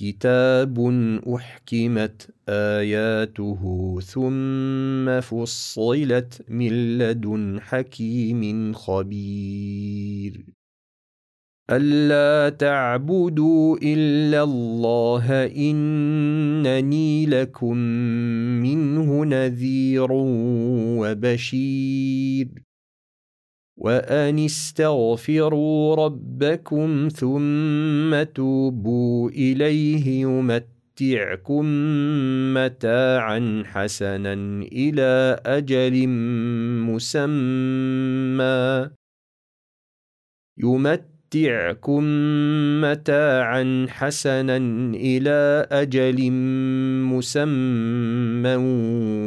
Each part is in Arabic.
كتاب أحكمت آياته ثم فصلت من لدن حكيم خبير ألا تعبدوا إلا الله إنني لكم منه نذير وبشير وأن استغفروا ربكم ثم توبوا إليه يمتعكم متاعا حسنا إلى أجل مسمى. يمتعكم متاعا حسنا إلى أجل مسمى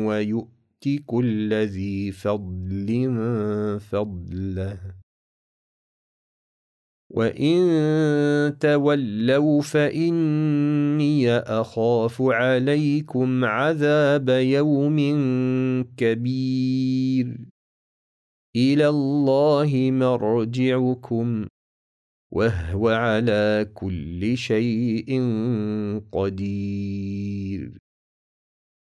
ويؤمن يؤت كل ذي فضل فضله وإن تولوا فإني أخاف عليكم عذاب يوم كبير إلى الله مرجعكم وهو على كل شيء قدير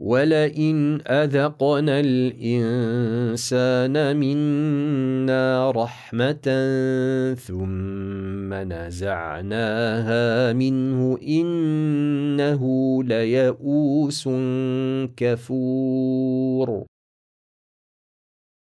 ولئن أذقنا الإنسان منا رحمة ثم نزعناها منه إنه ليئوس كفور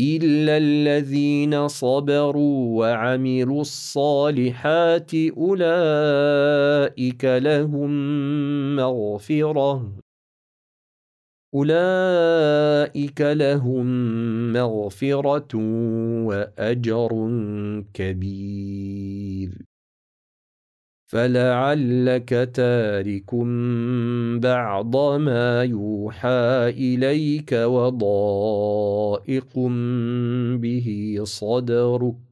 إلا الذين صبروا وعملوا الصالحات أولئك لهم مغفرة أولئك لهم مغفرة وأجر كبير فلعلك تارك بعض ما يوحى إليك وضائق به صدرك.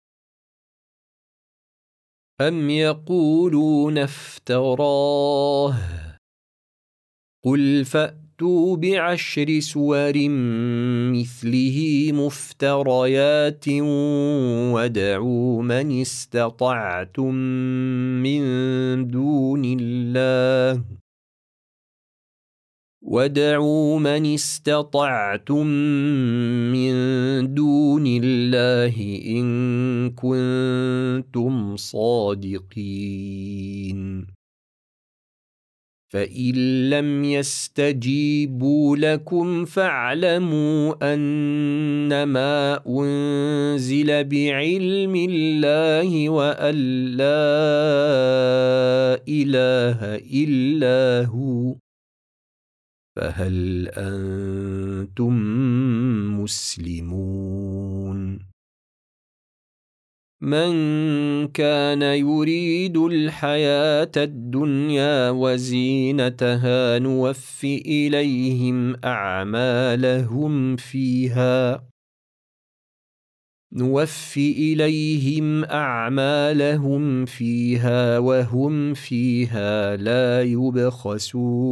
أم يقولون افتراه قل فأتوا بعشر سور مثله مفتريات ودعوا من استطعتم من دون الله ودعوا من استطعتم من دون الله ان كنتم صادقين فان لم يستجيبوا لكم فاعلموا انما انزل بعلم الله وان لا اله الا هو فهل أنتم مسلمون؟ من كان يريد الحياة الدنيا وزينتها نوف إليهم أعمالهم فيها. نوف إليهم أعمالهم فيها وهم فيها لا يبخسون.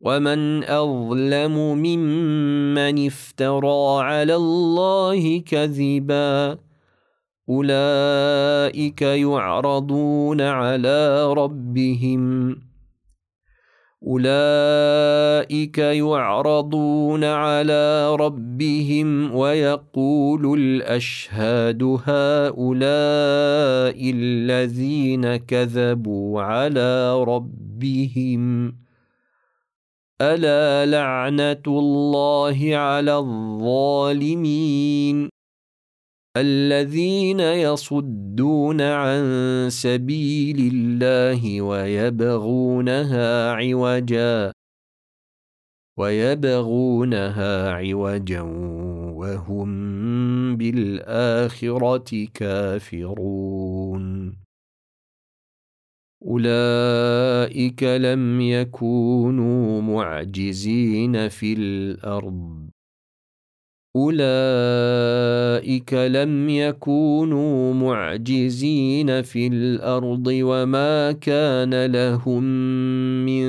ومن اظلم ممن افترى على الله كذبا اولئك يعرضون على ربهم اولئك يعرضون على ربهم ويقول الاشهاد هؤلاء الذين كذبوا على ربهم ألا لعنة الله على الظالمين؟ الذين يصدون عن سبيل الله ويبغونها عوجا ويبغونها عوجا وهم بالآخرة كافرون. أولئك لم يكونوا معجزين في الأرض. أولئك لم يكونوا معجزين في الأرض وما كان لهم من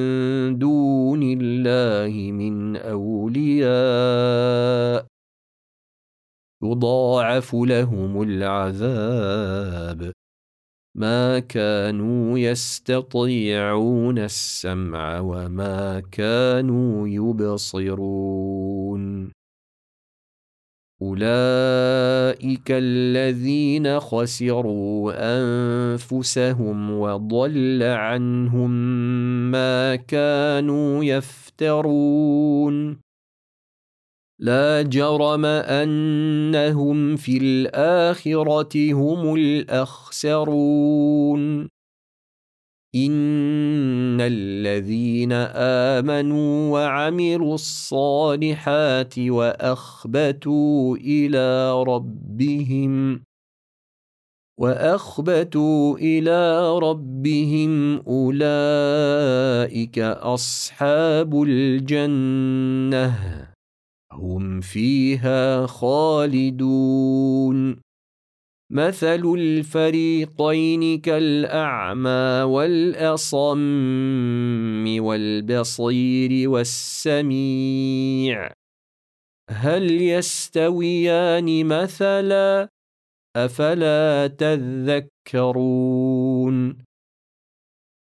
دون الله من أولياء. يضاعف لهم العذاب. ما كانوا يستطيعون السمع وما كانوا يبصرون. أولئك الذين خسروا أنفسهم وضل عنهم ما كانوا يفترون. لا جرم أنهم في الآخرة هم الأخسرون. إن الذين آمنوا وعملوا الصالحات وأخبتوا إلى ربهم وأخبتوا إلى ربهم أولئك أصحاب الجنة. هم فيها خالدون. مثل الفريقين كالأعمى والأصم والبصير والسميع. هل يستويان مثلا؟ أفلا تذكرون؟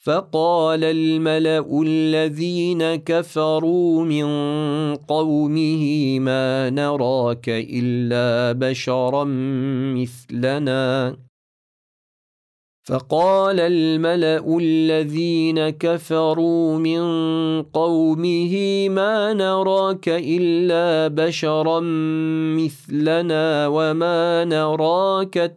فقال الملأ الذين كفروا من قومه ما نراك إلا بشرا مثلنا. فقال الملأ الذين كفروا من قومه ما نراك إلا بشرا مثلنا وما نراك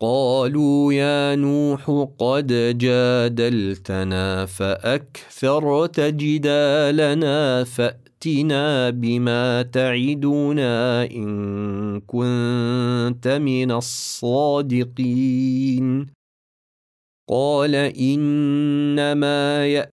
قالوا يا نوح قد جادلتنا فاكثرت جدالنا فأتنا بما تعدنا إن كنت من الصادقين. قال إنما ياتي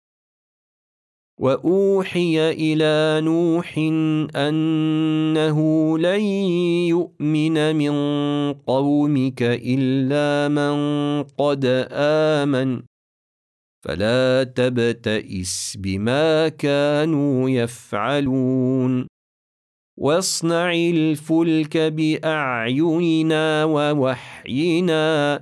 وأوحي إلى نوح أنه لن يؤمن من قومك إلا من قد آمن. فلا تبتئس بما كانوا يفعلون. واصنع الفلك بأعيننا ووحينا.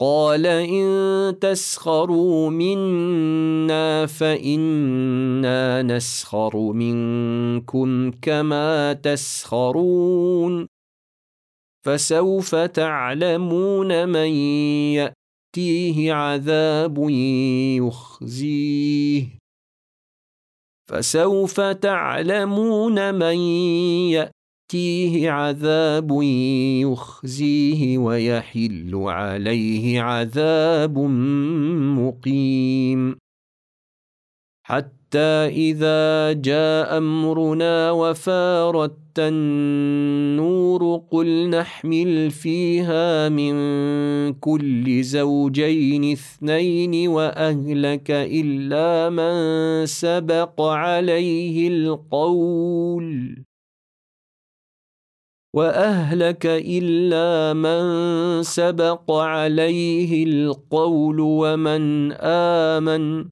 قال إن تسخروا منا فإنا نسخر منكم كما تسخرون. فسوف تعلمون من يأتيه عذاب يخزيه. فسوف تعلمون من يأتيه يأتيه عذاب يخزيه ويحل عليه عذاب مقيم. حتى إذا جاء أمرنا وفارت النور قل نحمل فيها من كل زوجين اثنين وأهلك إلا من سبق عليه القول. واهلك الا من سبق عليه القول ومن امن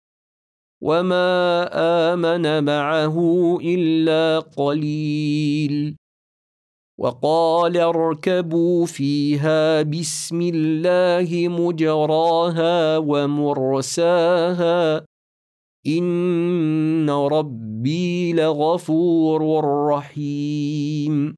وما امن معه الا قليل وقال اركبوا فيها بسم الله مجراها ومرساها ان ربي لغفور رحيم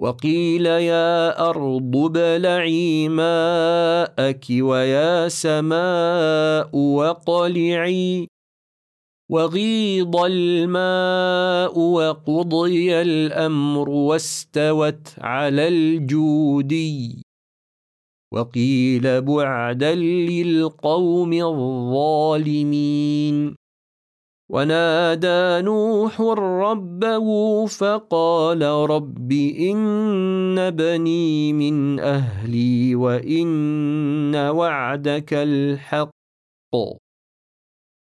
وقيل يا أرض ابلعي ماءك ويا سماء وقلعي وغيض الماء وقضي الأمر واستوت على الجودي وقيل بعدا للقوم الظالمين. ونادى نوح ربه فقال رب إن بني من أهلي وإن وعدك الحق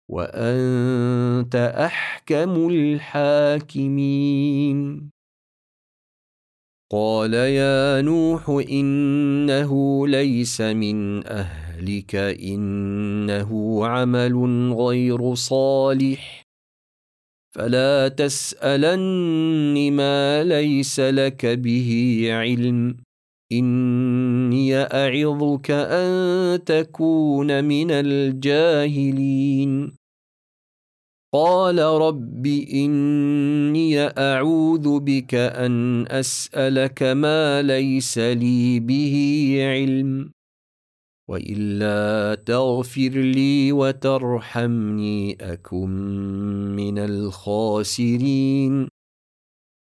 وأنت أحكم الحاكمين. قال يا نوح إنه ليس من أهلك إنه عمل غير صالح فلا تسألن ما ليس لك به علم إني أعظك أن تكون من الجاهلين قال رب إني أعوذ بك أن أسألك ما ليس لي به علم وإلا تغفر لي وترحمني أكن من الخاسرين.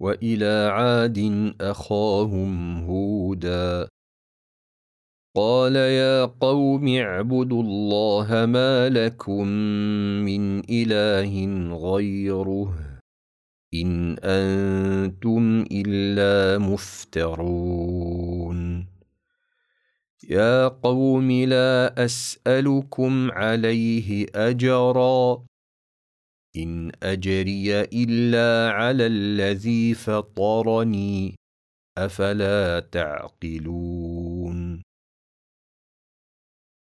وإلى عاد أخاهم هودا. قال يا قوم اعبدوا الله ما لكم من إله غيره إن أنتم إلا مفترون. يا قوم لا أسألكم عليه أجرا. ان اجري الا على الذي فطرني افلا تعقلون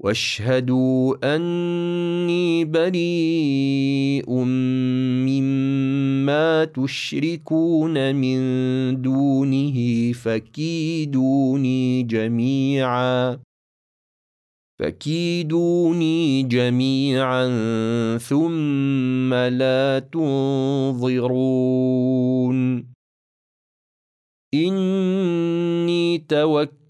واشهدوا أني بريء مما تشركون من دونه فكيدوني جميعا فكيدوني جميعا ثم لا تنظرون. إني توكلت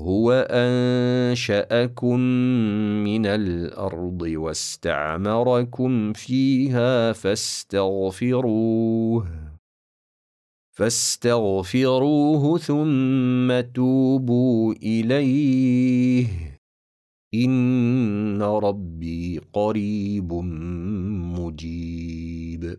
هو أنشأكم من الأرض واستعمركم فيها فاستغفروه فاستغفروه ثم توبوا إليه. إن ربي قريب مجيب.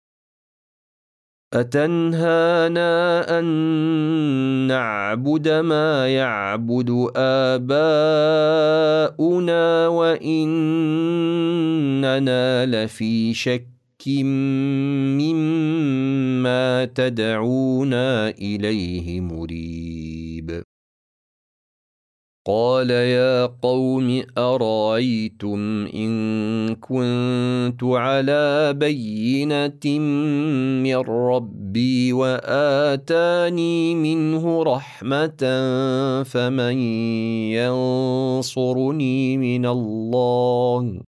أتنهانا أن نعبد ما يعبد آباؤنا وإننا لفي شك مما تدعونا إليه مريب. قال يا قوم أرأيتم إن كنت على بينة من ربي وآتاني منه رحمة فمن ينصرني من الله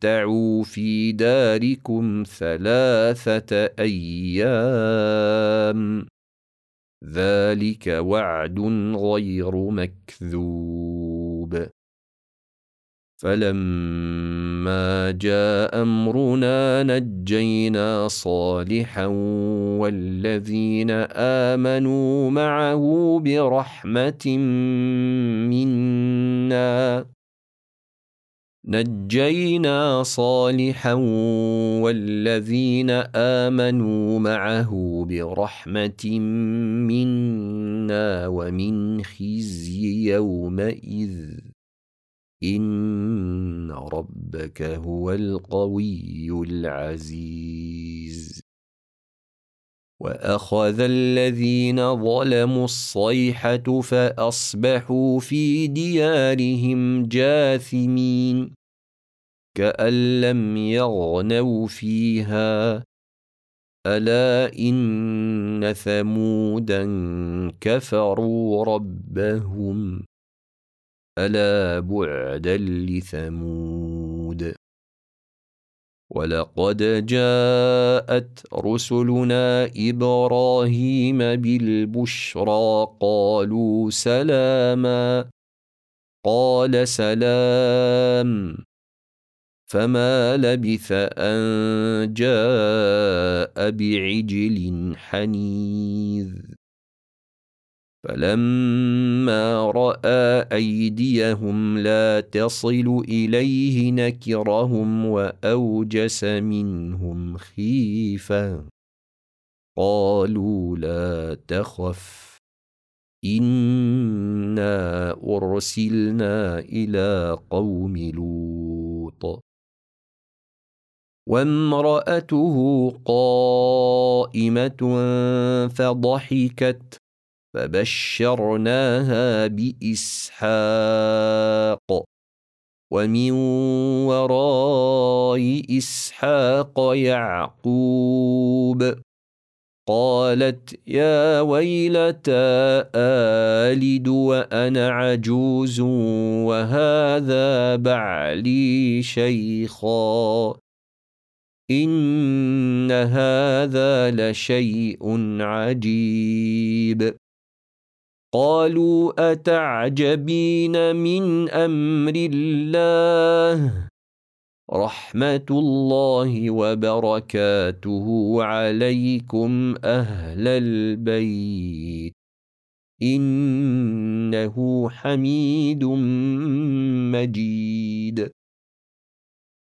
تمتعوا في داركم ثلاثة أيام ذلك وعد غير مكذوب فلما جاء أمرنا نجينا صالحا والذين آمنوا معه برحمة منا نجينا صالحا والذين آمنوا معه برحمة منا ومن خزي يومئذ. إن ربك هو القوي العزيز. وأخذ الذين ظلموا الصيحة فأصبحوا في ديارهم جاثمين. كأن لم يغنوا فيها. ألا إن ثمودا كفروا ربهم. ألا بعدا لثمود. ولقد جاءت رسلنا إبراهيم بالبشرى قالوا سلاما. قال سلام. فما لبث ان جاء بعجل حنيذ فلما راى ايديهم لا تصل اليه نكرهم واوجس منهم خيفه قالوا لا تخف انا ارسلنا إلى قوم لوط وامرأته قائمة فضحكت فبشرناها بإسحاق. ومن وراء إسحاق يعقوب قالت يا ويلتى آلد وأنا عجوز وهذا بعلي شيخا. إن هذا لشيء عجيب. قالوا أتعجبين من أمر الله؟ رحمة الله وبركاته عليكم أهل البيت. إنه حميد مجيد.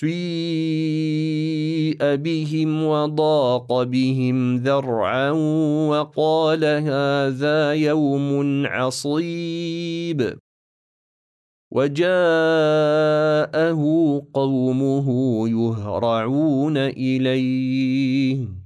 سيء بهم وضاق بهم ذرعا وقال هذا يوم عصيب وجاءه قومه يهرعون اليه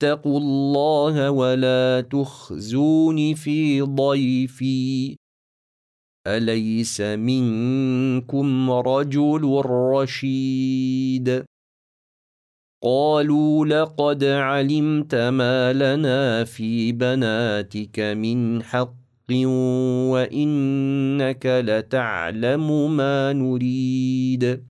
فاتقوا الله ولا تخزون في ضيفي. أليس منكم رجل رشيد؟ قالوا لقد علمت ما لنا في بناتك من حق وإنك لتعلم ما نريد.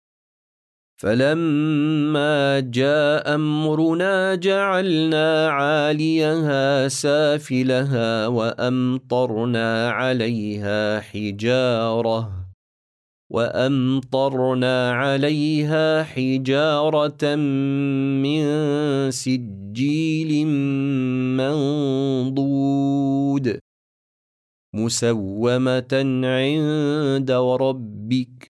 فلما جاء أمرنا جعلنا عاليها سافلها وأمطرنا عليها حجارة وأمطرنا عليها حجارة من سجيل منضود مسومة عند ربك.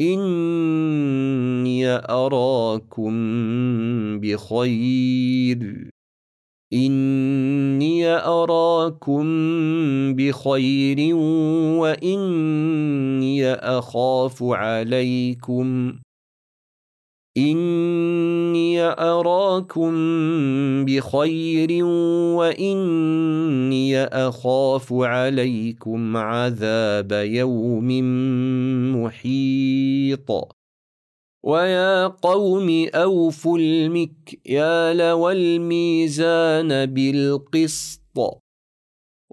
إني أراكم بخير. إني أراكم بخير وإني أخاف عليكم. إني أراكم بخير وإني أخاف عليكم عذاب يوم محيط. ويا قوم أوفوا المكيال والميزان بالقسط.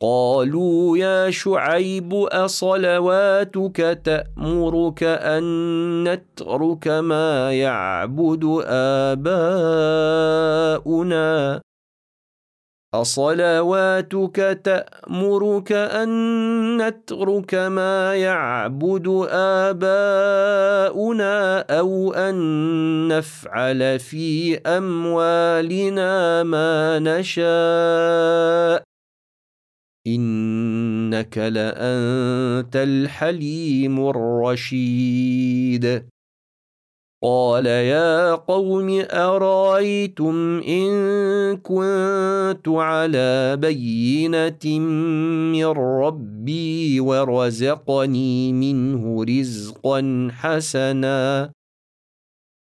قالوا يا شعيب أصلواتك تأمرك أن نترك ما يعبد آباؤنا؟ أصلواتك تأمرك أن نترك ما يعبد آباؤنا أو أن نفعل في أموالنا ما نشاء؟ إنك لأنت الحليم الرشيد. قال يا قوم أرأيتم إن كنت على بينة من ربي ورزقني منه رزقا حسنا؟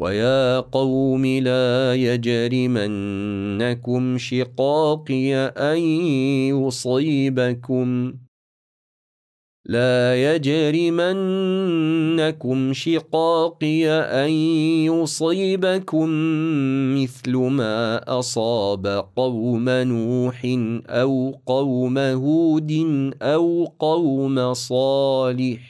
ويا قوم لا يجرمنكم شقاقي ان يصيبكم لا يجرمنكم شقاقي ان يصيبكم مثل ما اصاب قوم نوح أو قوم هود أو قوم صالح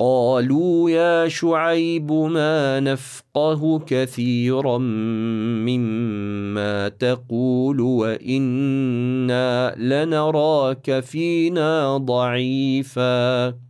قالوا يا شعيب ما نفقه كثيرا مما تقول وإنا لنراك فينا ضعيفا.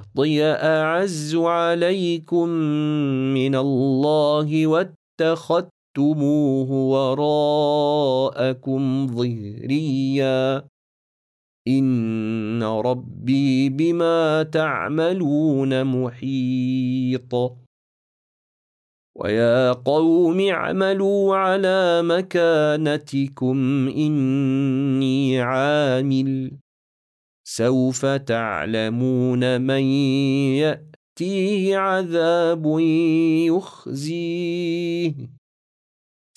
الأرض أعز عليكم من الله واتخذتموه وراءكم ظهريا. إن ربي بما تعملون محيط. ويا قوم اعملوا على مكانتكم إني عامل. سوف تعلمون من يأتيه عذاب يخزيه.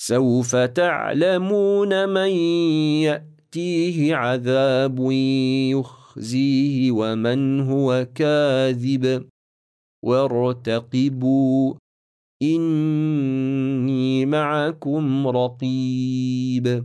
سوف تعلمون من يأتيه عذاب يخزيه ومن هو كاذب. وارتقبوا إني معكم رقيب.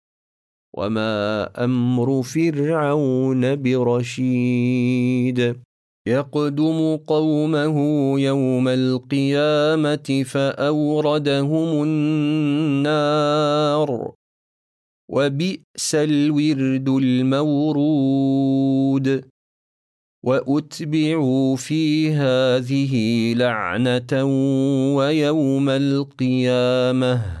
وما أمر فرعون برشيد يقدم قومه يوم القيامه فاوردهم النار وبئس الورد المورود واتبعوا في هذه لعنه ويوم القيامه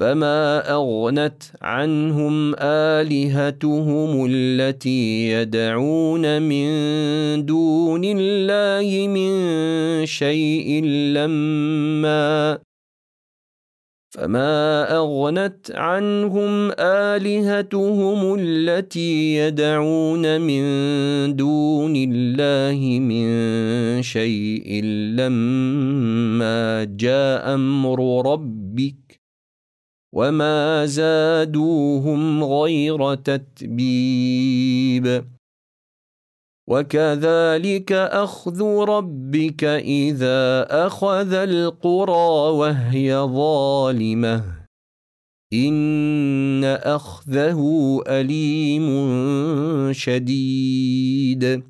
فما اغنت عنهم الهتهم التي يدعون من دون الله من شيء لما فما اغنت عنهم الهتهم التي يدعون من دون الله من شيء لما جاء أمر ربك وما زادوهم غير تتبيب وكذلك اخذ ربك اذا اخذ القرى وهي ظالمه ان اخذه اليم شديد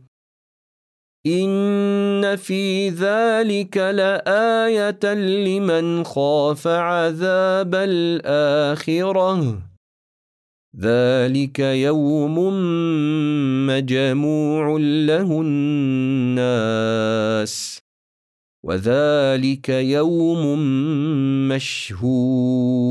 إن في ذلك لآية لمن خاف عذاب الآخرة ذلك يوم مجموع له الناس وذلك يوم مشهود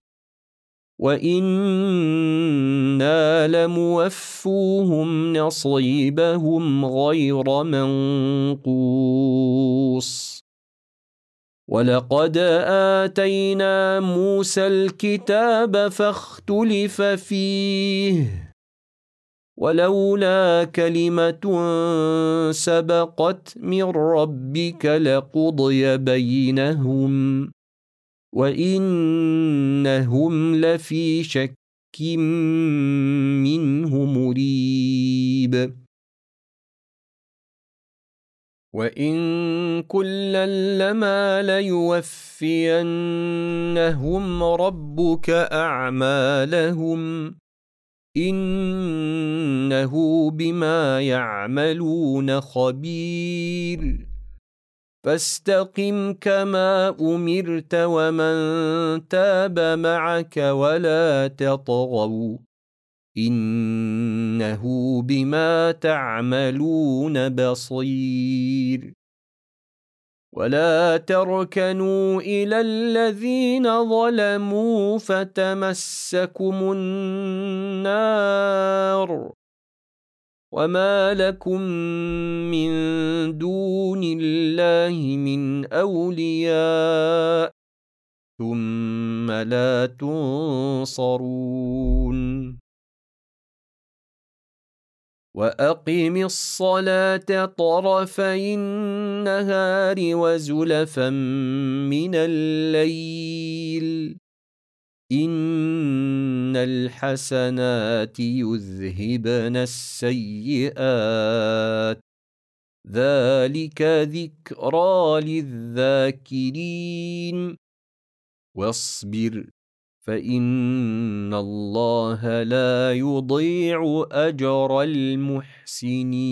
وأنا لموفوهم نصيبهم غير منقوص. ولقد اتينا موسى الكتاب فاختلف فيه. ولولا كلمه سبقت من ربك لقضي بينهم. وانهم لفي شك منه مريب وإن كلا لما ليوفينهم ربك أعمالهم إنه بما يعملون خبير فاستقم كما أمرت ومن تاب معك ولا تطغوا إنه بما تعملون بصير. ولا تركنوا إلى الذين ظلموا فتمسكم النار. وما لكم من دون الله من أولياء ثم لا تنصرون وأقم الصلاة طرفي النهار وزلفا من الليل إن الحسنات يذهبن السيئات. ذلك ذكرى للذاكرين. واصبر فإن الله لا يضيع أجر المحسنين.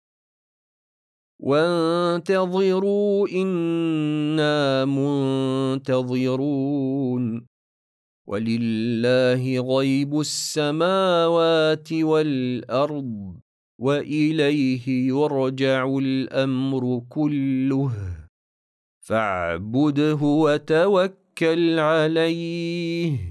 وانتظروا إنا منتظرون. ولله غيب السماوات والأرض وإليه يرجع الأمر كله. فاعبده وتوكل عليه.